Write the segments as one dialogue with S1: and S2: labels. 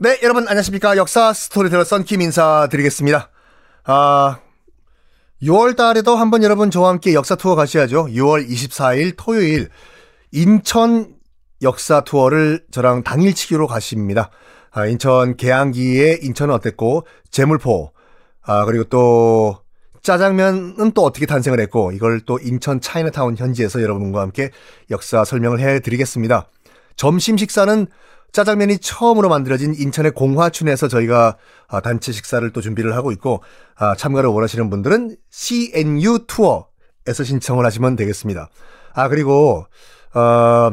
S1: 네, 여러분 안녕하십니까. 역사 스토리텔러 썬킴 인사드리겠습니다. 아, 6월 달에도 한번 여러분 저와 함께 역사 투어 가셔야죠. 6월 24일 토요일 인천 역사 투어를 저랑 당일치기로 가십니다. 아, 인천 개항기에 인천은 어땠고 제물포 아, 그리고 또 짜장면은 또 어떻게 탄생을 했고 이걸 또 인천 차이나타운 현지에서 여러분과 함께 역사 설명을 해 드리겠습니다. 점심 식사는 짜장면이 처음으로 만들어진 인천의 공화춘에서 저희가 아, 단체 식사를 또 준비를 하고 있고 아, 참가를 원하시는 분들은 CNU 투어에서 신청을 하시면 되겠습니다. 아 그리고 어,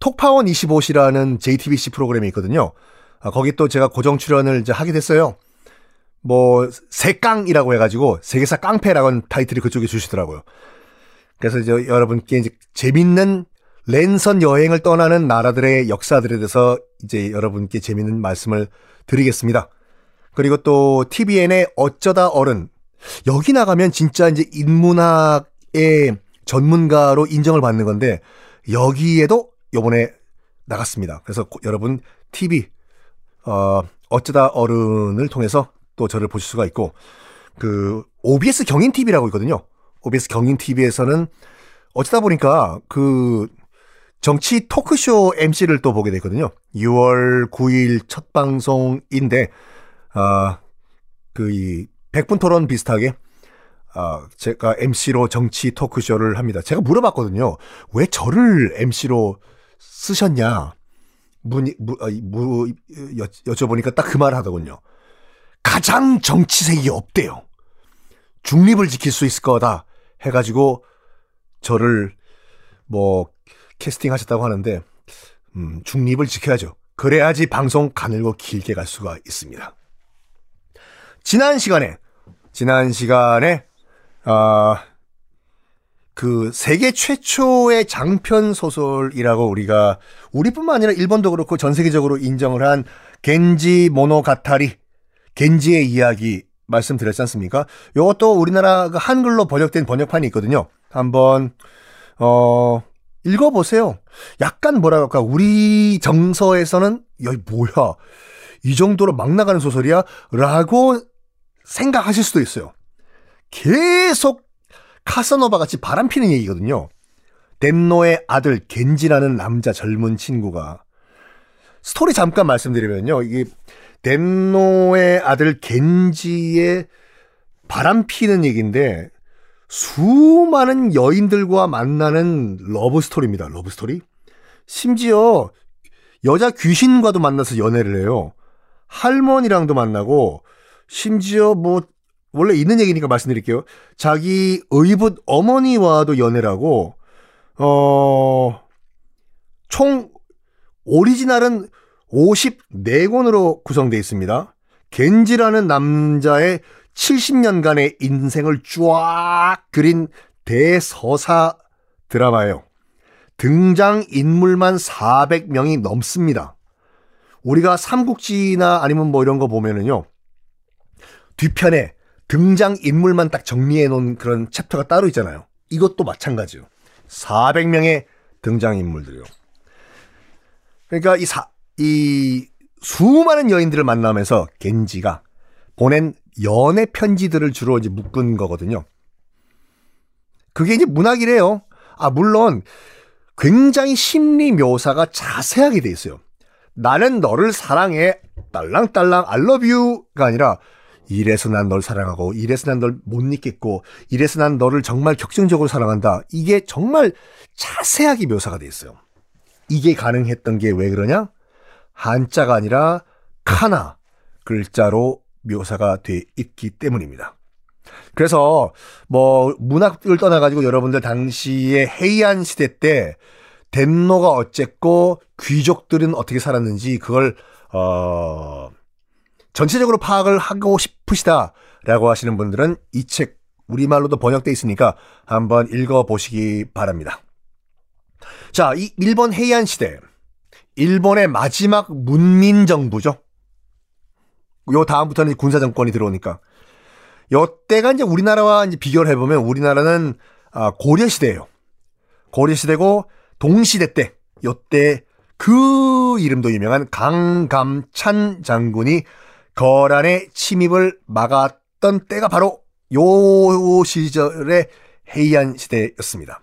S1: 톡파원 25시라는 JTBC 프로그램이 있거든요. 아, 거기 또 제가 고정 출연을 이제 하게 됐어요. 뭐 세깡이라고 해가지고 세계사 깡패라는 타이틀이 그쪽에 주시더라고요. 그래서 이제 여러분께 이제 재밌는 랜선 여행을 떠나는 나라들의 역사들에 대해서 이제 여러분께 재밌는 말씀을 드리겠습니다. 그리고 또 TVN의 어쩌다 어른 여기 나가면 진짜 이제 인문학의 전문가로 인정을 받는 건데 여기에도 요번에 나갔습니다. 그래서 여러분 TV 어 어쩌다 어른을 통해서 또 저를 보실 수가 있고 그 OBS 경인 TV라고 있거든요. OBS 경인 TV에서는 어쩌다 보니까 그 정치 토크쇼 MC를 또 보게 됐거든요. 6월 9일 첫 방송인데, 아, 그, 이, 백분 토론 비슷하게, 아, 제가 MC로 정치 토크쇼를 합니다. 제가 물어봤거든요. 왜 저를 MC로 쓰셨냐? 문, 무, 아, 무, 여, 여쭤보니까 딱 그 말 하더군요. 가장 정치색이 없대요. 중립을 지킬 수 있을 거다. 해가지고, 저를, 뭐, 캐스팅 하셨다고 하는데 음, 중립을 지켜야죠. 그래야지 방송 가늘고 길게 갈 수가 있습니다. 지난 시간에 지난 시간에 아, 그 세계 최초의 장편 소설이라고 우리가 우리뿐만 아니라 일본도 그렇고 전 세계적으로 인정을 한 겐지 모노가타리 겐지의 이야기 말씀드렸지 않습니까? 이것도 우리나라 그 한글로 번역된 번역판이 있거든요. 한번 어 읽어보세요. 약간 뭐라 할까, 우리 정서에서는, 야, 뭐야. 이 정도로 막 나가는 소설이야? 라고 생각하실 수도 있어요. 계속 카사노바 같이 바람 피는 얘기거든요. 덴노의 아들 겐지라는 남자 젊은 친구가 스토리 잠깐 말씀드리면요. 이게 덴노의 아들 겐지의 바람 피는 얘기인데 수많은 여인들과 만나는 러브 스토리입니다. 러브 스토리. 심지어 여자 귀신과도 만나서 연애를 해요. 할머니랑도 만나고 심지어 뭐 원래 있는 얘기니까 말씀드릴게요. 자기 의붓 어머니와도 연애를 하고 어 총 오리지널은 54권으로 구성되어 있습니다. 겐지라는 남자의 70년간의 인생을 쫙 그린 대서사 드라마예요. 등장 인물만 400명이 넘습니다. 우리가 삼국지나 아니면 뭐 이런 거 보면은요. 뒤편에 등장 인물만 딱 정리해 놓은 그런 챕터가 따로 있잖아요. 이것도 마찬가지요. 400명의 등장 인물들이요. 그러니까 이 사, 이 수많은 여인들을 만나면서 겐지가 보낸 연애 편지들을 주로 이제 묶은 거거든요. 그게 이제 문학이래요. 아, 물론 굉장히 심리 묘사가 자세하게 돼 있어요. 나는 너를 사랑해. 딸랑딸랑 I love you가 아니라 이래서 난 널 사랑하고 이래서 난 널 못 잊겠고 이래서 난 너를 정말 격정적으로 사랑한다. 이게 정말 자세하게 묘사가 돼 있어요. 이게 가능했던 게 왜 그러냐? 한자가 아니라 카나 글자로 묘사가 돼 있기 때문입니다. 그래서 뭐 문학을 떠나가지고 여러분들 당시에 헤이안 시대 때 덴노가 어쨌고 귀족들은 어떻게 살았는지 그걸 어 전체적으로 파악을 하고 싶으시다라고 하시는 분들은 이 책 우리말로도 번역돼 있으니까 한번 읽어 보시기 바랍니다. 자, 이 일본 헤이안 시대 일본의 마지막 문민 정부죠. 요 다음부터는 군사 정권이 들어오니까 요때가 이제 우리나라와 이제 비교를 해보면 우리나라는 아, 고려 시대예요. 고려 시대고 동시대 때 요때 그 이름도 유명한 강감찬 장군이 거란의 침입을 막았던 때가 바로 요 시절의 헤이안 시대였습니다.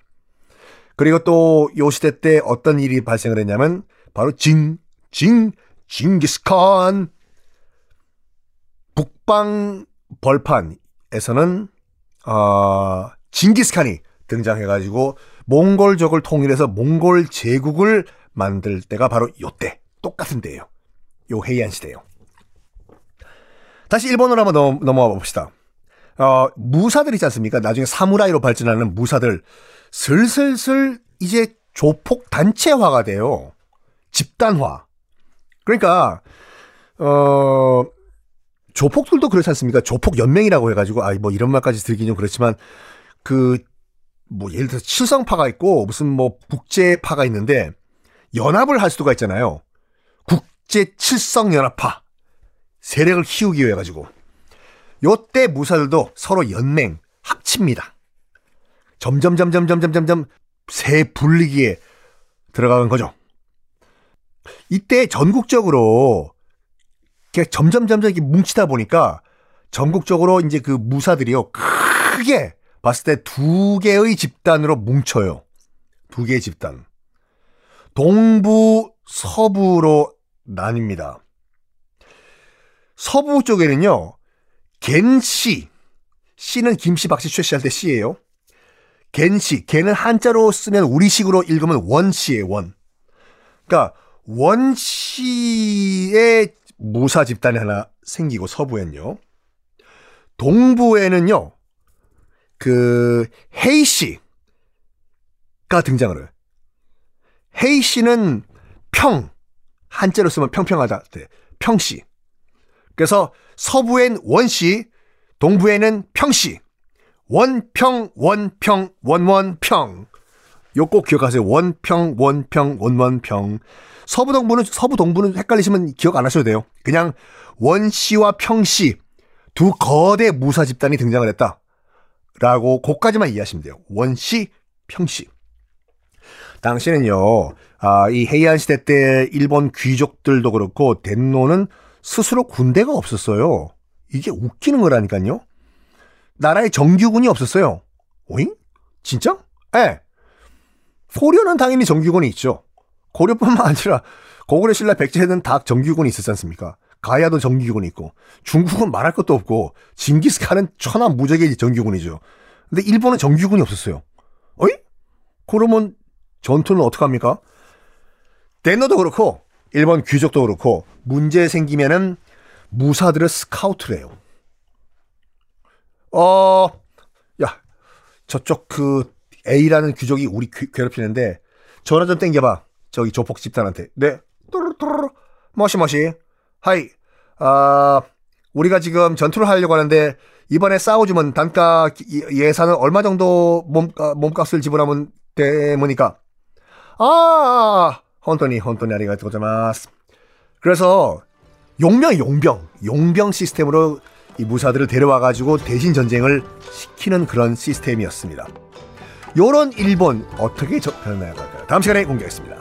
S1: 그리고 또 요 시대 때 어떤 일이 발생을 했냐면 바로 징, 징, 징기스칸 북방 벌판에서는 어, 징기스칸이 등장해가지고 몽골족을 통일해서 몽골 제국을 만들 때가 바로 요때 똑같은 때예요. 요 헤이안 시대예요. 다시 일본으로 한번 넘, 넘어가 봅시다. 어, 무사들 있지 않습니까? 나중에 사무라이로 발전하는 무사들 슬슬슬 이제 조폭 단체화가 돼요. 집단화. 그러니까 어 조폭들도 그렇지 않습니까? 조폭 연맹이라고 해가지고 아 뭐 이런 말까지 들긴 좀 그렇지만 그 뭐 예를 들어서 칠성파가 있고 무슨 뭐 국제파가 있는데 연합을 할 수가 있잖아요. 국제 칠성 연합파 세력을 키우기 위해 가지고 요때 무사들도 서로 연맹 합칩니다. 점점 점점 점점 점점 새 분리기에 들어가는 거죠. 이때 전국적으로 점점 점점 이렇게 뭉치다 보니까 전국적으로 이제 그 무사들이요 크게 봤을 때 두 개의 집단으로 뭉쳐요. 두 개의 집단. 동부 서부로 나뉩니다. 서부 쪽에는요 겐씨 씨는 김씨 박씨 최씨 할 때 씨예요. 겐씨 걔는 한자로 쓰면 우리식으로 읽으면 원씨예요 원. 그러니까 원씨의 무사 집단이 하나 생기고 서부엔요. 동부에는요. 그 헤이 씨가 등장을 해요. 헤이 씨는 평 한자로 쓰면 평평하다 때 평씨. 그래서 서부엔 원씨, 동부에는 평씨. 원평 원평 원원평. 요꼭 기억하세요. 원평 원평 원원평. 서부 동부는 서부 동부는 헷갈리시면 기억 안 하셔도 돼요. 그냥 원씨와 평씨 두 거대 무사 집단이 등장을 했다. 라고 그까지만 이해하시면 돼요. 원씨, 평씨. 당시는요, 아, 이 헤이안 시대 때 일본 귀족들도 그렇고 덴노는 스스로 군대가 없었어요. 이게 웃기는 거라니까요. 나라에 정규군이 없었어요. 오잉? 진짜? 예. 네. 고려는 당연히 정규군이 있죠. 고려뿐만 아니라 고구려 신라 백제는 다 정규군이 있었지 않습니까? 가야도 정규군이 있고 중국은 말할 것도 없고 징기스칸은 천하 무적의 정규군이죠. 근데 일본은 정규군이 없었어요. 어이? 그러면 전투는 어떡합니까? 덴노도 그렇고 일본 귀족도 그렇고 문제 생기면은 무사들을 스카우트를 해요. 어, 야, 저쪽 그 A라는 귀족이 우리 괴롭히는데 전화 좀 땡겨봐. 저기 조폭 집단한테. 네. 뚜루뚜루. もしもし. はい. 아, 우리가 지금 전투를 하려고 하는데 이번에 싸워주면 단가 예산은 얼마 정도 몸, 아, 몸값을 지불하면 되니까. 아, 헌터니, 헌터니 아리가토 고자마스. 그래서 용병, 용병, 용병 시스템으로 이 무사들을 데려와가지고 대신 전쟁을 시키는 그런 시스템이었습니다. 요런 일본 어떻게 변해나갈까요? 다음 시간에 공개하겠습니다.